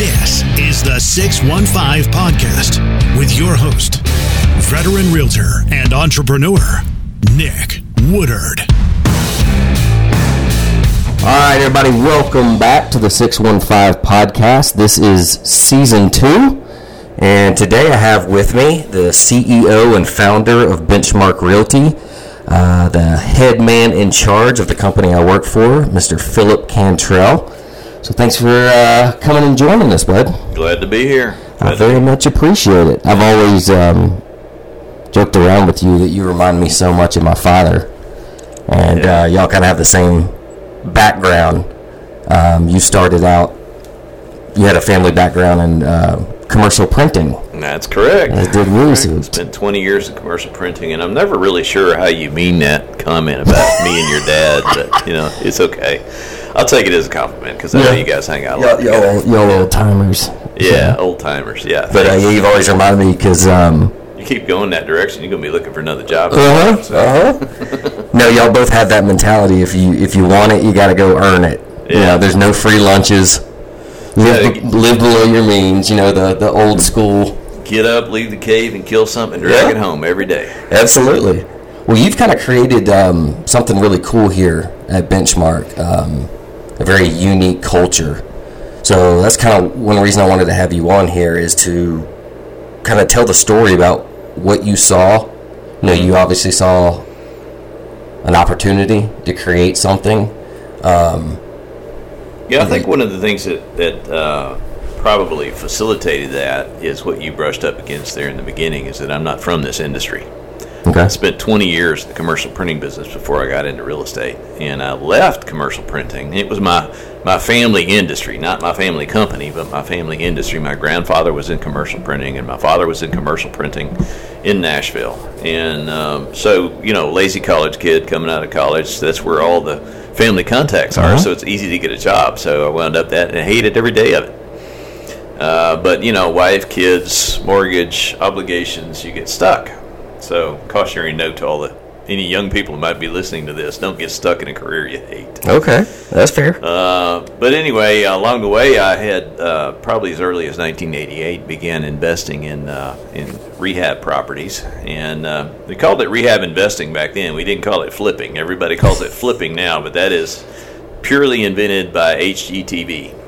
This is the 615 Podcast with your host, veteran realtor and entrepreneur, Nick Woodard. All right, everybody, welcome back to the 615 podcast. This is season two, and today I have with me the CEO and founder of Benchmark Realty, uh, the head man in charge of the company I work for, Mr. Phillip Cantrell. So thanks for uh, coming and joining us, bud. Glad to be here. I very much appreciate it. I've always um, joked around with you that you remind me so much of my father, and Yeah. uh, y'all kind of have the same background. Um, you started out, you had a family background in uh, commercial printing. That's correct. As did we. It's been 20 years in commercial printing, and I'm never really sure how you mean that comment about me and your dad, but you know, it's okay. I'll take it as a compliment because I know you guys hang out a lot. Y'all, y'all, y'all old timers. Yeah, old timers. Yeah, But uh, you've always reminded me because, um, you keep going that direction, you're gonna be looking for another job. uh-huh, So, uh-huh. no, y'all both have that mentality. If you if you want it, you got to go earn it. You Yeah. know, there's no free lunches. Live, Yeah. live below your means. You know the the old school. Get up, leave the cave, and kill something, and drag Yeah. it home every day. Absolutely. Well, you've kind of created um, something really cool here at Benchmark, um, a very unique culture. So that's kind of one reason I wanted to have you on here is to kind of tell the story about what you saw. You know, you obviously saw an opportunity to create something. Yeah, I think one of the things that that uh, probably facilitated that is what you brushed up against there in the beginning is that I'm not from this industry. Okay. I spent 20 years in the commercial printing business before I got into real estate, and I left commercial printing. It was my my family industry, not my family company, but my family industry. My grandfather was in commercial printing, and my father was in commercial printing in Nashville. And um, so, you know, lazy college kid coming out of college, that's where all the family contacts are. Uh-huh. So it's easy to get a job. So I wound up that, and I hated every day of it. Uh, but you know, wife, kids, mortgage, obligations, you get stuck. So, cautionary note to all the any young people who might be listening to this: don't get stuck in a career you hate. Okay, that's fair. Uh, but anyway, along the way, I had uh, probably as early as 1988 began investing in uh, in rehab properties, and uh, they called it rehab investing back then. We didn't call it flipping. Everybody calls it flipping now, but that is purely invented by HGTV.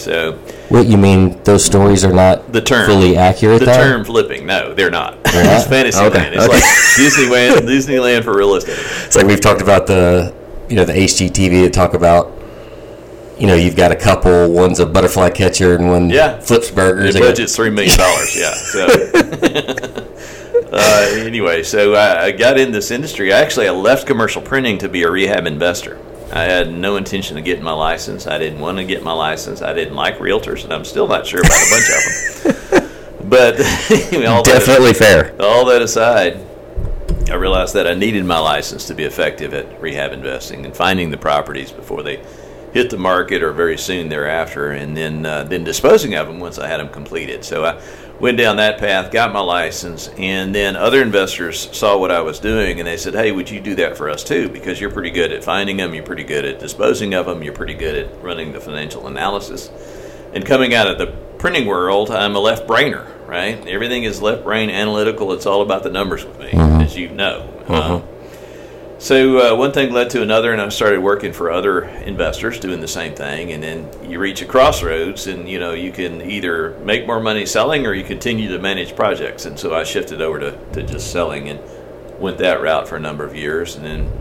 So what you mean? Those stories are not the term fully accurate. The though? term flipping, no, they're not. not? it's Fantasyland. Okay, It's okay. like Disneyland, Disneyland for real estate. It's like we've talked about the, you know, the HGTV that talk about, you know, you've got a couple. One's a butterfly catcher and one Yeah. flips burgers. The budget's three million dollars. Yeah. So uh, anyway, so I, I got in this industry. Actually, I left commercial printing to be a rehab investor. I had no intention of getting my license. I didn't want to get my license. I didn't like realtors, and I'm still not sure about a bunch of them. But all that- Definitely fair. all that aside, I realized that I needed my license to be effective at rehab investing and finding the properties before they hit the market or very soon thereafter, and then uh, then disposing of them once I had them completed. So I went down that path, got my license, and then other investors saw what I was doing, and they said, "Hey, would you do that for us too? Because you're pretty good at finding them, you're pretty good at disposing of them, you're pretty good at running the financial analysis." And coming out of the printing world, I'm a left brainer, right? Everything is left brain analytical. It's all about the numbers with me, as you know. Um, so uh, one thing led to another, and I started working for other investors doing the same thing. And then you reach a crossroads, and you know you can either make more money selling, or you continue to manage projects. And so I shifted over to, to just selling, and went that route for a number of years. And then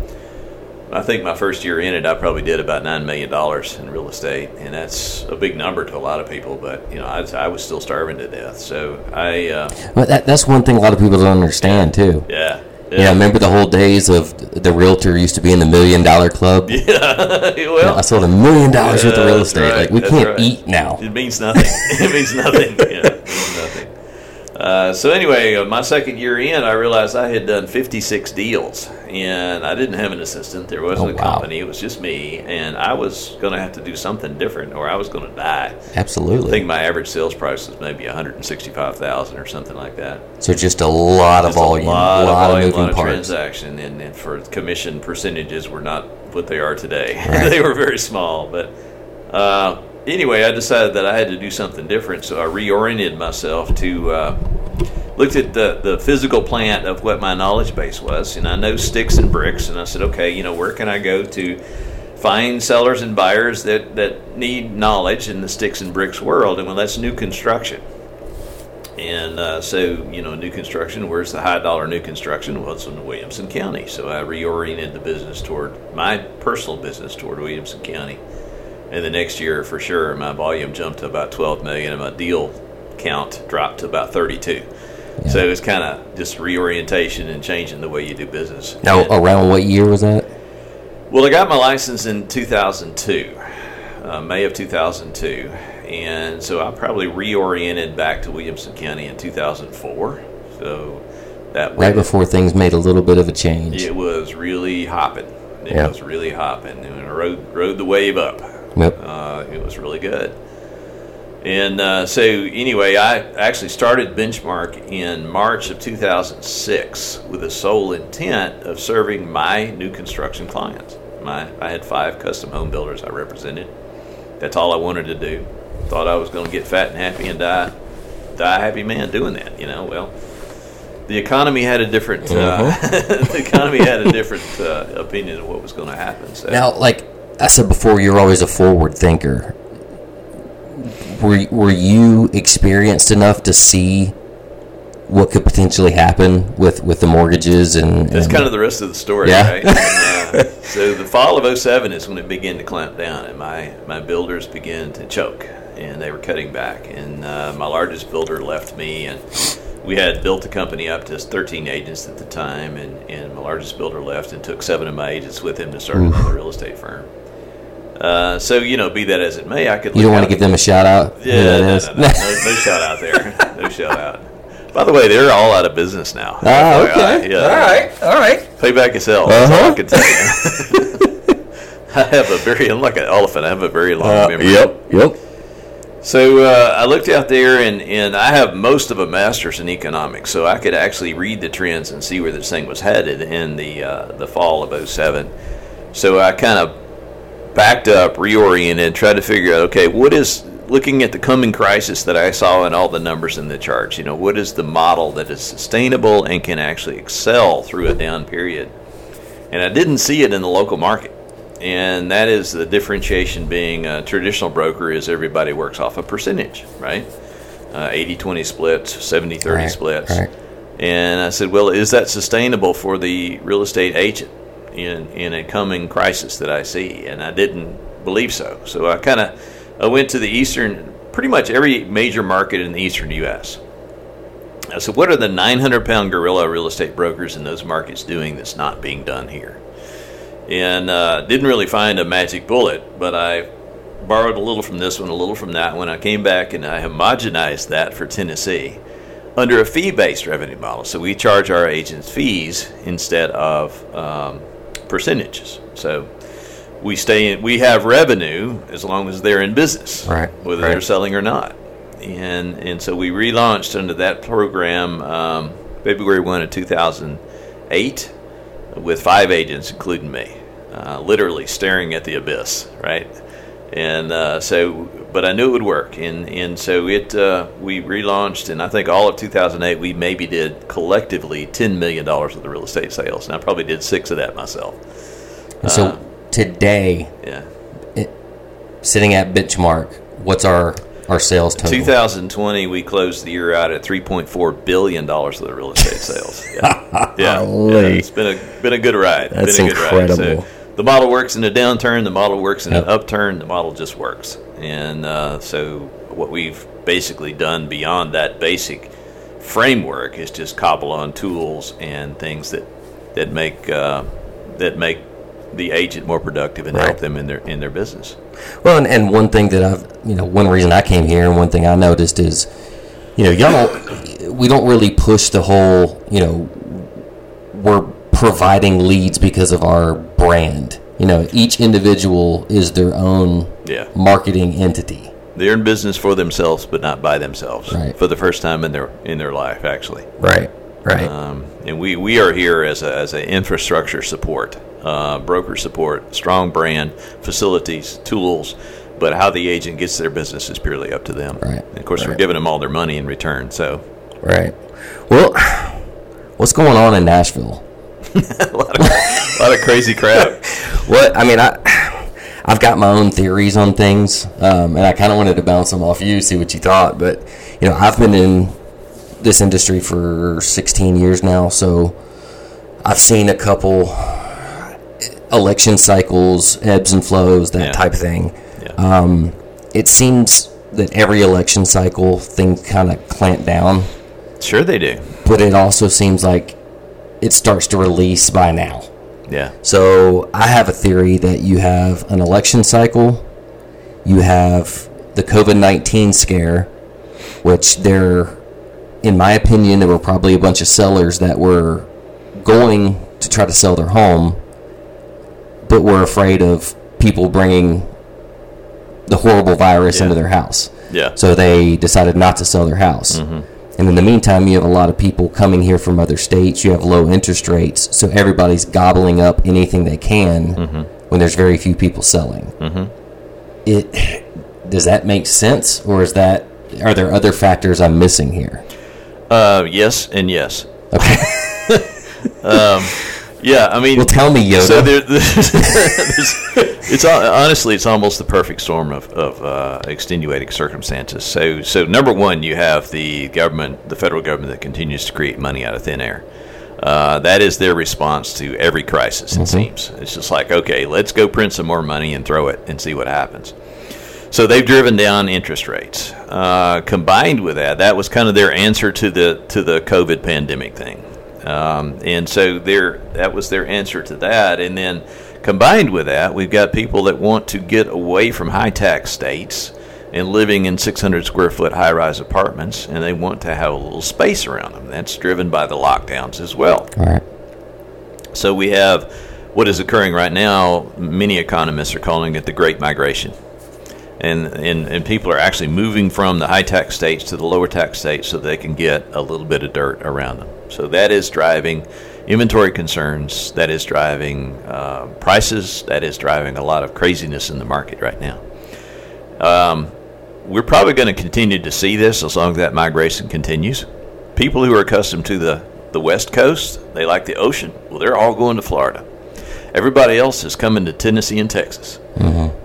I think my first year in it, I probably did about nine million dollars in real estate, and that's a big number to a lot of people. But you know, I, I was still starving to death, so I, uh, But that, that's one thing a lot of people don't understand too. yeah, Yeah, remember the whole days of the realtor used to be in the million dollar club. well, I sold a million dollars worth of real estate. right, Like we can't right. eat now. It means nothing. it means nothing. Yeah, it means nothing. Uh, so anyway, uh, my second year in, I realized I had done 56 deals, and I didn't have an assistant. There wasn't Oh, a wow. company. It was just me, and I was going to have to do something different, or I was going to die. Absolutely. I think my average sales price was maybe 165,000 or something like that. So just a lot of volume, a lot, of volume, a moving lot of parts. transaction, and, and for commission percentages were not what they are today. they were very small, but uh, anyway, I decided that I had to do something different, so I reoriented myself to uh, looked at the the physical plant of what my knowledge base was, and I know sticks and bricks, and I said, okay, you know, where can I go to find sellers and buyers that that need knowledge in the sticks and bricks world? And well, that's new construction. And uh, so, you know, new construction, where's the high dollar new construction? Well, it's in Williamson County. So I reoriented the business toward my personal business toward Williamson County. And the next year, for sure, my volume jumped to about 12 million and my deal count dropped to about 32. Yeah. So it was kind of just reorientation and changing the way you do business. Now, and, around what year was that? Well, I got my license in 2002, uh, May of 2002 and so I probably reoriented back to Williamson County in 2004. So that right before things made a little bit of a change. It was really hopping. It yep. was really hopping, and I rode rode the wave up. Yep. Uh, it was really good. And uh, so, anyway, I actually started Benchmark in March of 2006 with the sole intent of serving my new construction clients. My, I had five custom home builders I represented. That's all I wanted to do thought I was going to get fat and happy and die, die a happy man doing that. You know, well, the economy had a different uh, uh-huh. the economy had a different uh, opinion of what was going to happen. So. Now, like I said before, you're always a forward thinker. Were were you experienced enough to see what could potentially happen with, with the mortgages and, that's and, kind of the rest of the story yeah. right and, uh, so the fall of 07 is when it began to clamp down and my, my builders began to choke and they were cutting back. And uh, my largest builder left me, and we had built the company up to 13 agents at the time. And, and my largest builder left and took seven of my agents with him to start Oof. another real estate firm. Uh, so you know, be that as it may, I could. You don't want to give them a shout out. Yeah, no, no, no, no, no shout out there. No shout out. By the way, they're all out of business now. Ah, okay. Yeah. All right. All right. Pay back yourself. Uh-huh. That's all I can tell you. I have a very, I'm like an elephant. I have a very long uh, memory. Yep. Yep. So uh, I looked out there, and, and I have most of a master's in economics, so I could actually read the trends and see where this thing was headed in the uh, the fall of 07. So I kind of backed up, reoriented, tried to figure out, okay, what is looking at the coming crisis that I saw in all the numbers in the charts. You know, what is the model that is sustainable and can actually excel through a down period? And I didn't see it in the local market and that is the differentiation being a traditional broker is everybody works off a percentage, right? Uh, 80 20 splits, 70 30 right, splits. Right. And I said, well, is that sustainable for the real estate agent in, in a coming crisis that I see? And I didn't believe so. So I kind of I went to the eastern, pretty much every major market in the eastern U.S. I said, what are the 900 pound gorilla real estate brokers in those markets doing that's not being done here? and uh, didn't really find a magic bullet, but I borrowed a little from this one, a little from that one. I came back and I homogenized that for Tennessee under a fee-based revenue model. So we charge our agents fees instead of um, percentages. So we stay in, we have revenue as long as they're in business, right? Whether right. they're selling or not. And and so we relaunched under that program um, February one of two thousand eight with five agents, including me uh, literally staring at the abyss, right? And uh, so, but I knew it would work, and and so it uh, we relaunched, and I think all of 2008 we maybe did collectively 10 million dollars of the real estate sales, and I probably did six of that myself. And so uh, today, yeah, it, sitting at benchmark, what's our our sales total? 2020, we closed the year out at 3.4 billion dollars of the real estate sales. Yeah, yeah, yeah, it's been a been a good ride. That's been a incredible. Good ride. So, the model works in a downturn, the model works in yep. an upturn, the model just works. And uh, so, what we've basically done beyond that basic framework is just cobble on tools and things that that make uh, that make the agent more productive and right. help them in their in their business. Well, and, and one thing that I've you know one reason I came here and one thing I noticed is you know y'all we don't really push the whole you know we're providing leads because of our brand. You know, each individual is their own yeah. marketing entity. They're in business for themselves, but not by themselves. Right. For the first time in their in their life, actually. Right. Right. Um, and we, we are here as a as an infrastructure support, uh, broker support, strong brand, facilities, tools, but how the agent gets their business is purely up to them. Right, And of course, we're giving them all their money in return. So Right. Well, what's going on in Nashville? a lot of, a lot of crazy crap. What I mean, I I've got my own theories on things, um, and I kind of wanted to bounce them off you, see what you thought. But you know, I've been in this industry for 16 years now, so I've seen a couple election cycles, ebbs and flows, that Yeah. type of thing. Yeah. Um, it seems that every election cycle things kind of clamp down, sure, they do. but it also seems like it starts to release by now. Yeah. So I have a theory that you have an election cycle, you have the COVID 19 scare, which there, in my opinion, there were probably a bunch of sellers that were going to try to sell their home, but were afraid of people bringing the horrible virus Yeah. into their house. Yeah. So they decided not to sell their house. Mm-hmm. And in the meantime, you have a lot of people coming here from other states. You have low interest rates, so everybody's gobbling up anything they can mm-hmm. when there's very few people selling. Mm-hmm. It does that make sense, or is that are there other factors I'm missing here? Uh, yes, and yes. Okay, um, Yeah, I mean, well, tell me, Yoda. So there, it's honestly, it's almost the perfect storm of, of uh, extenuating circumstances. So, so number one, you have the government, the federal government, that continues to create money out of thin air. Uh, that is their response to every crisis. It seems it's just like, okay, let's go print some more money and throw it and see what happens. So they've driven down interest rates. Uh, combined with that, that was kind of their answer to the to the COVID pandemic thing, um, and so their that was their answer to that. And then combined with that, we've got people that want to get away from high tax states and living in 600 square foot high rise apartments, and they want to have a little space around them. That's driven by the lockdowns as well. All right, So we have what is occurring right now. Many economists are calling it the Great Migration, and and, and people are actually moving from the high tax states to the lower tax states so they can get a little bit of dirt around them. So that is driving inventory concerns. That is driving uh, prices. That is driving a lot of craziness in the market right now. Um, we're probably going to continue to see this as long as that migration continues. People who are accustomed to the, the West Coast, they like the ocean. Well, they're all going to Florida. Everybody else is coming to Tennessee and Texas.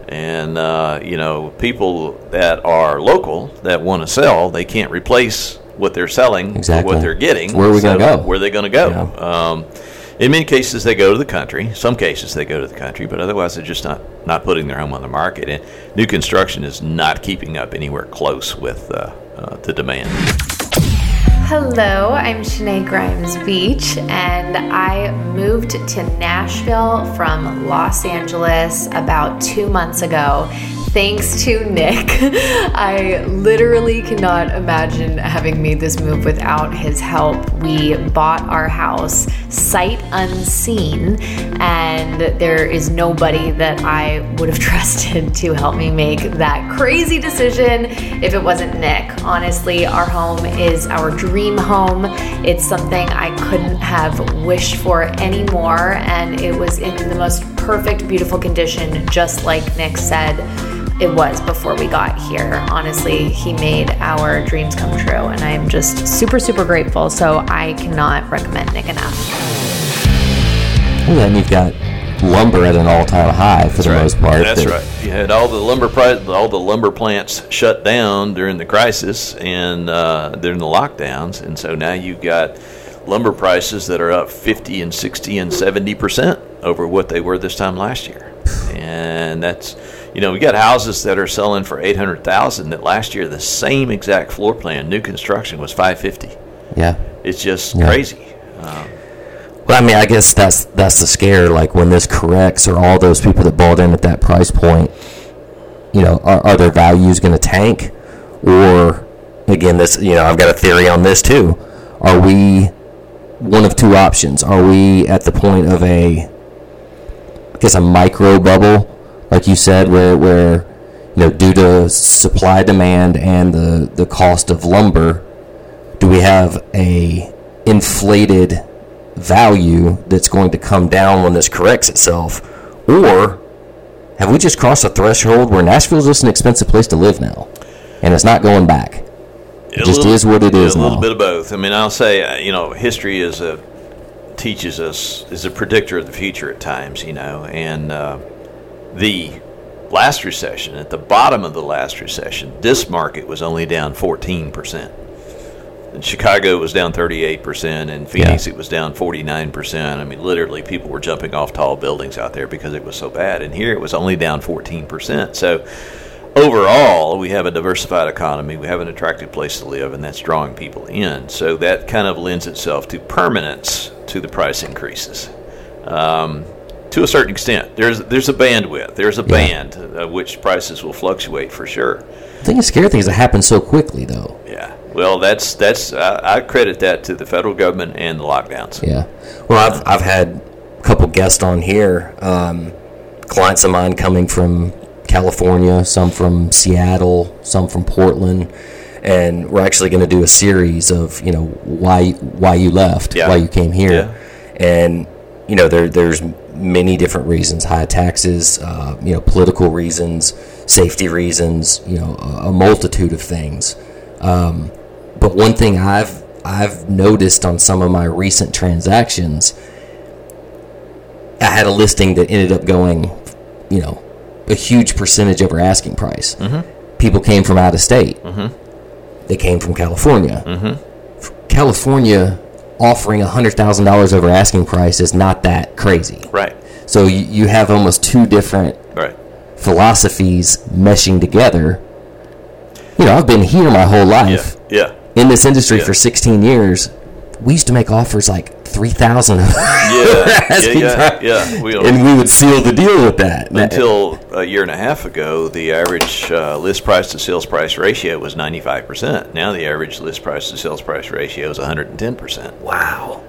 And, uh, you know, people that are local that want to sell, they can't replace what they're selling Exactly. or what they're getting. Where are we gonna go? Where are they going to go? Yeah. Um, in many cases, they go to the country. Some cases, they go to the country, but otherwise, they're just not, not putting their home on the market. And new construction is not keeping up anywhere close with uh, uh, the demand. Hello, I'm Shanae Grimes Beach, and I moved to Nashville from Los Angeles about two months ago. Thanks to Nick. I literally cannot imagine having made this move without his help. We bought our house sight unseen, and there is nobody that I would have trusted to help me make that crazy decision if it wasn't Nick. Honestly, our home is our dream home. It's something I couldn't have wished for anymore, and it was in the most perfect, beautiful condition, just like Nick said it was before we got here. Honestly, he made our dreams come true, and I'm just super, super grateful. So I cannot recommend Nick enough. well, then you've got lumber at an all-time high for the most part. That's that- right. You had all the lumber price, all the lumber plants shut down during the crisis and uh, during the lockdowns, and so now you've got lumber prices that are up 50 and 60 and 70 percent over what they were this time last year, and that's you know we got houses that are selling for 800,000 that last year the same exact floor plan new construction was 550. Yeah. It's just Yeah. crazy. Um, Well, I mean, I guess that's that's the scare. Like when this corrects, are all those people that bought in at that price point, you know, are, are their values going to tank, or again, this you know, I've got a theory on this too. Are we one of two options? Are we at the point of a, I guess, a micro bubble, like you said, where where you know, due to supply demand and the the cost of lumber, do we have a inflated value that's going to come down when this corrects itself or have we just crossed a threshold where Nashville's just an expensive place to live now, and it's not going back? It A just little- is what it is A little now. bit of both. I mean, I'll say, you know, history is a teaches us is a predictor of the future at times. You know, and uh, the last recession, at the bottom of the last recession, this market was only down fourteen percent. In Chicago was down 38%, and Phoenix it was down 49%. I mean, literally, people were jumping off tall buildings out there because it was so bad. And here it was only down 14%. So, overall, we have a diversified economy. We have an attractive place to live, and that's drawing people in. So, that kind of lends itself to permanence to the price increases. Um, to a certain extent, there's there's a bandwidth, there's a band uh, which prices will fluctuate for sure. I think the scary thing is it happened so quickly, though. Yeah. Well, that's that's I I credit that to the federal government and the lockdowns. Yeah. Well, I've I've had a couple guests on here, um, clients of mine coming from California, some from Seattle, some from Portland, and we're actually going to do a series of you know why why you left, Yeah. why you came here, Yeah. and you know there there's many different reasons: high taxes, uh, you know, political reasons, safety reasons, you know, a, a multitude of things. Um, but one thing I've I've noticed on some of my recent transactions, I had a listing that ended up going, you know, a huge percentage over asking price. Mm-hmm. People came from out of state. Mm-hmm. They came from California. Mm-hmm. California offering hundred thousand dollars over asking price is not that crazy. Right. So you, you have almost two different Right. philosophies meshing together. You know, I've been here my whole Yeah. life Yeah. in this industry Yeah. for 16 years. We used to make offers like 3,000 Yeah. yeah. Yeah. Yeah. We and we would seal the deal with that. until a year and a half ago, the average uh, list price to sales price ratio was 95%. Now the average list price to sales price ratio is 110%. wow.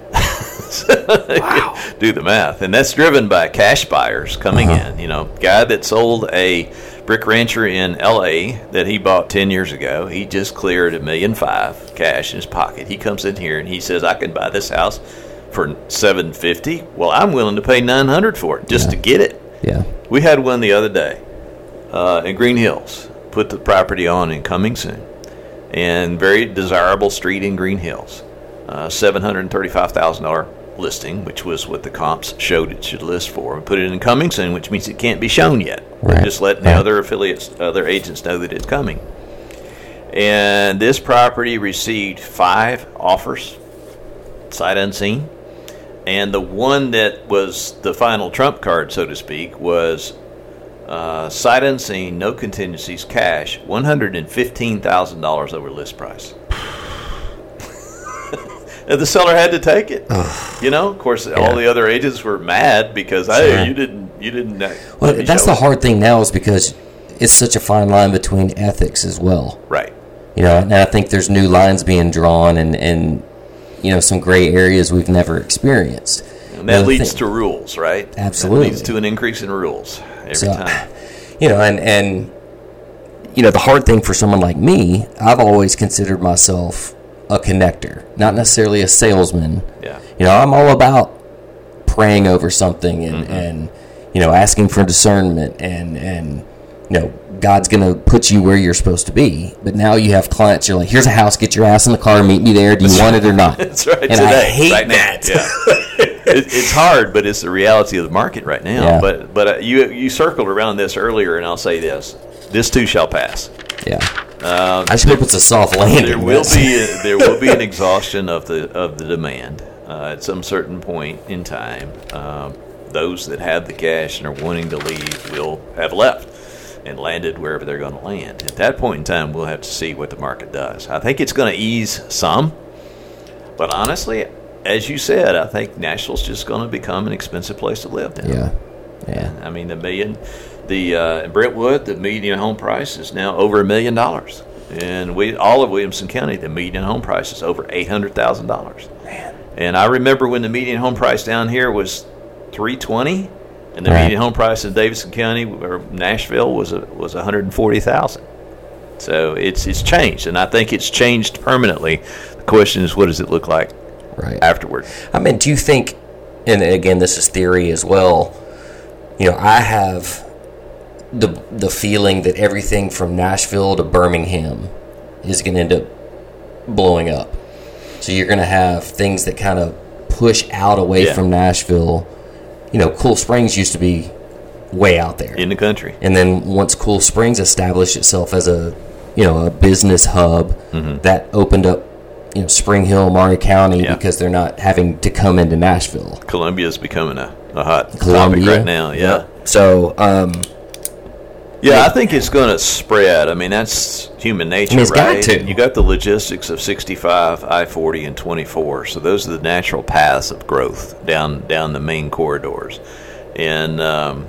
Do the math. And that's driven by cash buyers coming Uh-huh. in. You know, guy that sold a brick rancher in LA that he bought 10 years ago, he just cleared a million five cash in his pocket. He comes in here and he says, I can buy this house for 750 Well, I'm willing to pay 900 for it just to get it. Yeah. We had one the other day uh, in Green Hills. Put the property on in coming soon, and very desirable street in Green Hills. Uh, Seven hundred thirty-five thousand dollar listing, which was what the comps showed it should list for. We put it in coming soon, which means it can't be shown yet. We're Right. just letting the Right. other affiliates, other agents know that it's coming. And this property received five offers, sight unseen. And the one that was the final trump card, so to speak, was uh, sight unseen, no contingencies, cash, one hundred and fifteen thousand dollars over list price. the seller had to take it. you know, of course, Yeah. all the other agents were mad because Sure. hey, you didn't, you didn't. uh, Well, that's the hard thing now is because it's such a fine line between ethics as well. right. You know, and I think there's new lines being drawn and, and you know, some gray areas we've never experienced. And that leads thing- to rules, right? Absolutely. That leads to an increase in rules every So, time. you know, and and you know, the hard thing for someone like me, I've always considered myself a connector, not necessarily a salesman. Yeah. You know, I'm all about praying over something and Mm-hmm. and you know, asking for discernment and and you know, God's going to put you where you're supposed to be. But now you have clients you're like, "Here's a house, get your ass in the car, meet me there. Do you want it or not?" That's right. And today, I hate right that. Yeah. it, it's hard, but it's the reality of the market right now. Yeah. But but uh, you you circled around this earlier, and I'll say this: this too shall pass. Yeah. I just hope it's a soft landing. Um, There will be a, there will be an exhaustion of the of the demand uh, at some certain point in time. Those that have the cash and are wanting to leave will have left and landed wherever they're going to land. At that point in time, we'll have to see what the market does. I think it's going to ease some, but honestly, as you said, I think Nashville's just going to become an expensive place to live now. Yeah. Yeah. I mean, the million, the uh, Brentwood, the median home price is now over a million dollars. And we, all of Williamson County, the median home price is over eight hundred thousand dollars. Man. And I remember when the median home price down here was three twenty, and the Right. median home price in Davidson County or Nashville was a, was one hundred and forty thousand. So it's it's changed, and I think it's changed permanently. The question is, what does it look like Right. afterward? I mean, do you think, and again, this is theory as well, you know, I have the the feeling that everything from Nashville to Birmingham is going to end up blowing up. So you're going to have things that kind of push out away Yeah. from Nashville. You know, Cool Springs used to be way out there. in the country. And then once Cool Springs established itself as a, you know, a business hub, that opened up, you know, Spring Hill, Maury County Yeah. because they're not having to come into Nashville. Columbia is becoming a, a hot Columbia right now. Yeah. So, um, Yeah, I think it's going to spread. I mean, that's human nature, I mean, it's got right? to. You got the logistics of 65, I-40, and 24. So those are the natural paths of growth down down the main corridors. And um,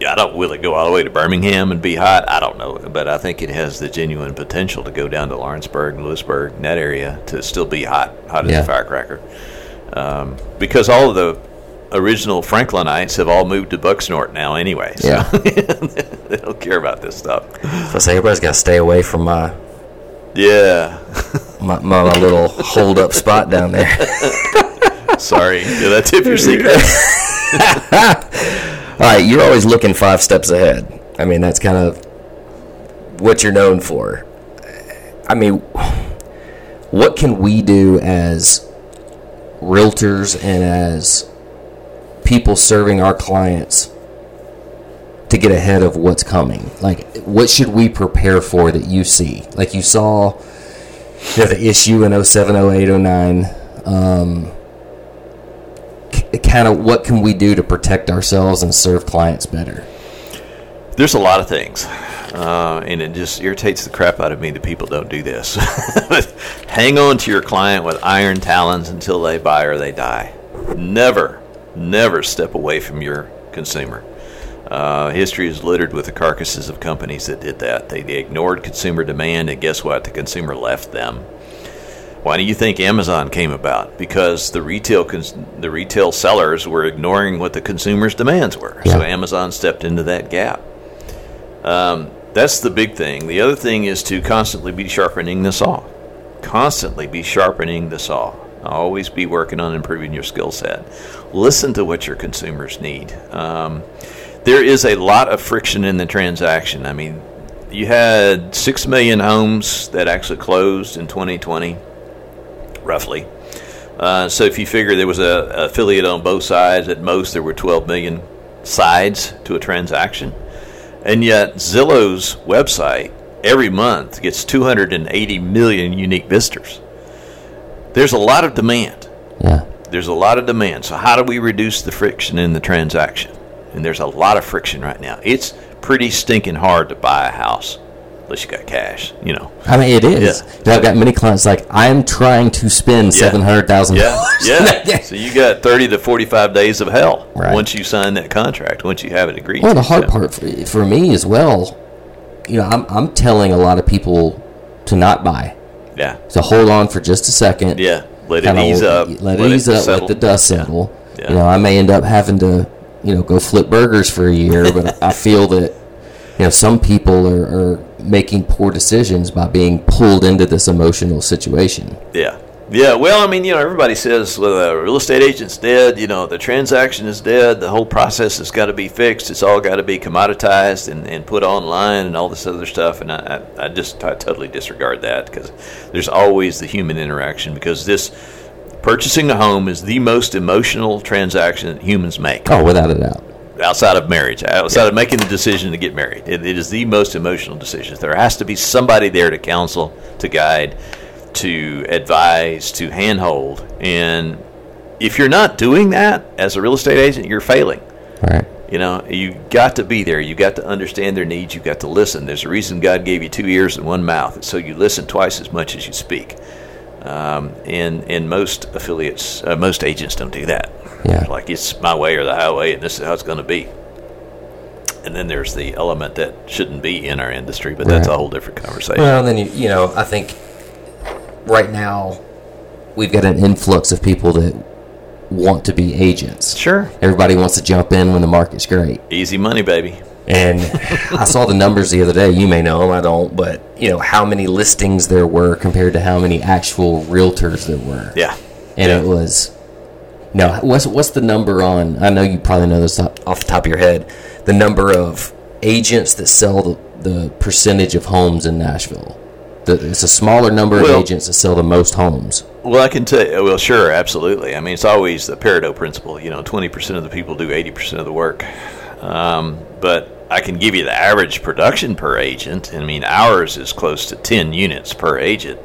yeah, I don't will it go all the way to Birmingham and be hot? I don't know, but I think it has the genuine potential to go down to Lawrenceburg, Lewisburg, and that area to still be hot, hot as a firecracker. Um, because all of the original Franklinites have all moved to Bucksnort now, anyway. So Yeah. they don't care about this stuff. I say everybody's got to stay away from my, Yeah. my, my, my little hold up spot down there. Sorry. Did I tip your secret? All right, you're always looking five steps ahead. I mean, that's kind of what you're known for. I mean, what can we do as realtors and as people serving our clients to get ahead of what's coming? Like, what should we prepare for that you see? Like, you saw you know, the issue in 07, 08, 09. Um, kind of what can we do to protect ourselves and serve clients better? There's a lot of things. Uh, and it just irritates the crap out of me that people don't do this. Hang on to your client with iron talons until they buy or they die. Never, never step away from your consumer. Uh, history is littered with the carcasses of companies that did that. They, they ignored consumer demand, and guess what? The consumer left them. Why do you think Amazon came about? Because the retail cons- the retail sellers were ignoring what the consumers' demands were. So Amazon stepped into that gap. Um, that's the big thing. The other thing is to constantly be sharpening the saw. Constantly be sharpening the saw. Always be working on improving your skill set. Listen to what your consumers need. Um, there is a lot of friction in the transaction. I mean, you had 6 million homes that actually closed in 2020, roughly. Uh, so if you figure there was a, a affiliate on both sides, at most there were 12 million sides to a transaction. And yet Zillow's website every month gets 280 million unique visitors. There's a lot of demand. Yeah. There's a lot of demand. So how do we reduce the friction in the transaction? And there's a lot of friction right now. It's pretty stinking hard to buy a house unless you got cash, you know. I mean, it is. Yeah. You know, I've got many clients like I am trying to spend Yeah. seven hundred thousand Yeah, dollars. yeah. so you got 30 to 45 days of hell Right. once you sign that contract, once you have it agreed. Well, the hard So- part for, for me as well, you know, I'm I'm telling a lot of people to not buy, Yeah, to hold on for just a second. yeah. Let it ease up. Let, it ease up. settle. Let the dust settle. Yeah. You know, I may end up having to, you know, go flip burgers for a year, but I feel that, you know, some people are, are making poor decisions by being pulled into this emotional situation. Yeah. Yeah, well, I mean, you know, everybody says well, the real estate agent's dead. You know, the transaction is dead. The whole process has got to be fixed. It's all got to be commoditized and, and put online and all this other stuff. And I, I, just I totally disregard that because there's always the human interaction because this purchasing a home is the most emotional transaction that humans make Oh, without a doubt. outside of marriage, outside of making the decision to get married. It, it is the most emotional decision. There has to be somebody there to counsel, to guide, to advise, to handhold. And if you're not doing that as a real estate agent, you're failing. Right. You know, you got to be there. You got to understand their needs. You got to listen. There's a reason God gave you two ears and one mouth, so you listen twice as much as you speak. Um, and and most affiliates, uh, most agents don't do that. Yeah. like it's my way or the highway, and this is how it's going to be. And then there's the element that shouldn't be in our industry, but that's a whole different conversation. Well, then you, you know, I think right now we've got an influx of people that want to be agents. sure, Everybody wants to jump in when the market's great. easy money, baby. And I saw the numbers the other day. You may know them, I don't, but you know how many listings there were compared to how many actual realtors there were. Yeah, And it was no. What's what's the number on? I know you probably know this off off the top of your head. The number of agents that sell the, the percentage of homes in Nashville? The, it's a smaller number Well- of agents that sell the most homes. Well, I can tell you, well, sure, absolutely. I mean, it's always the Pareto principle. You know, 20% of the people do 80% of the work. Um, but I can give you the average production per agent. I mean, ours is close to 10 units per agent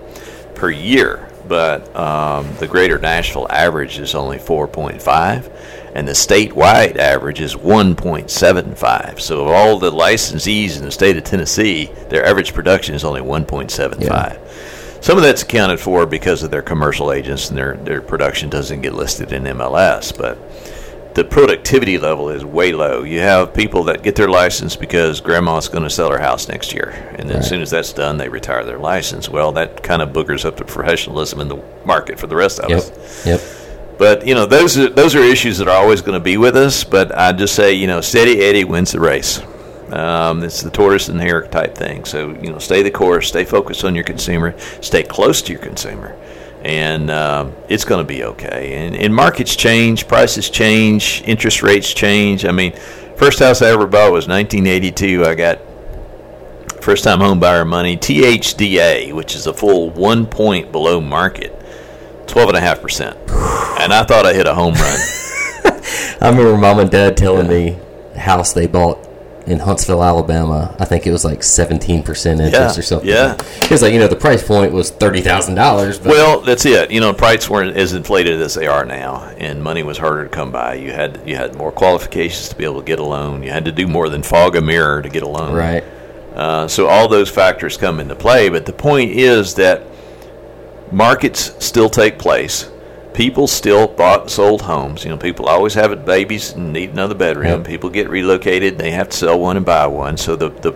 per year. But um, the greater Nashville average is only 4.5, and the statewide average is 1.75. So, of all the licensees in the state of Tennessee, their average production is only 1.75. Some of that's accounted for because of their commercial agents and their, their production doesn't get listed in MLS, but the productivity level is way low. You have people that get their license because grandma's going to sell her house next year, and then as soon as that's done, they retire their license. Well, that kind of boogers up the professionalism in the market for the rest of Yep. us. Yep. But you know, those are those are issues that are always going to be with us. But I just say, you know, steady Eddie wins the race. Um, it's the tortoise and hare type thing. So you know, stay the course, stay focused on your consumer, stay close to your consumer, and um, it's going to be okay. And, and markets change, prices change, interest rates change. I mean, first house I ever bought was 1982. I got first time home buyer money THDA, which is a full one point below market, twelve and a half percent, and I thought I hit a home run. I remember mom and dad telling me the house they bought in Huntsville, Alabama. I think it was like 17% interest Yeah, or something. yeah. It was like, you know, the price point was $30,000. but Well, that's it. You know, prices weren't as inflated as they are now, and money was harder to come by. You had you had more qualifications to be able to get a loan. You had to do more than fog a mirror to get a loan. Right. Uh, so all those factors come into play. But the point is that markets still take place. People still bought and sold homes. You know, people always have babies and need another bedroom. Yep. People get relocated; they have to sell one and buy one. So the the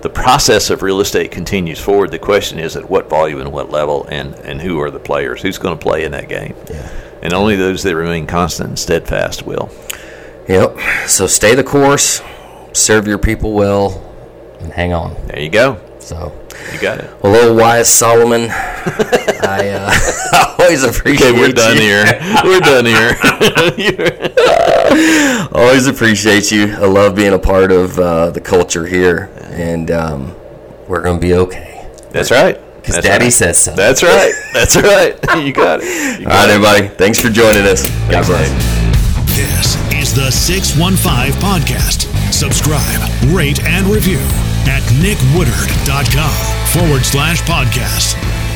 the process of real estate continues forward. The question is at what volume and what level, and and who are the players? Who's going to play in that game? Yeah. And only those that remain constant and steadfast will. Yep. So stay the course, serve your people well, and hang on. There you go. So, You got it. well, little wise Solomon, I uh, always appreciate Okay, we're done you. here. We're done here. Always appreciate you. I love being a part of uh, the culture here, and um, we're going to be okay. That's right. Because Daddy right. says so. That's right. That's right. You got it. You got right, it. everybody. Thanks for joining us. God bless. This is the 615 Podcast. Subscribe, rate, and review at nickwoodard.com forward slash podcast.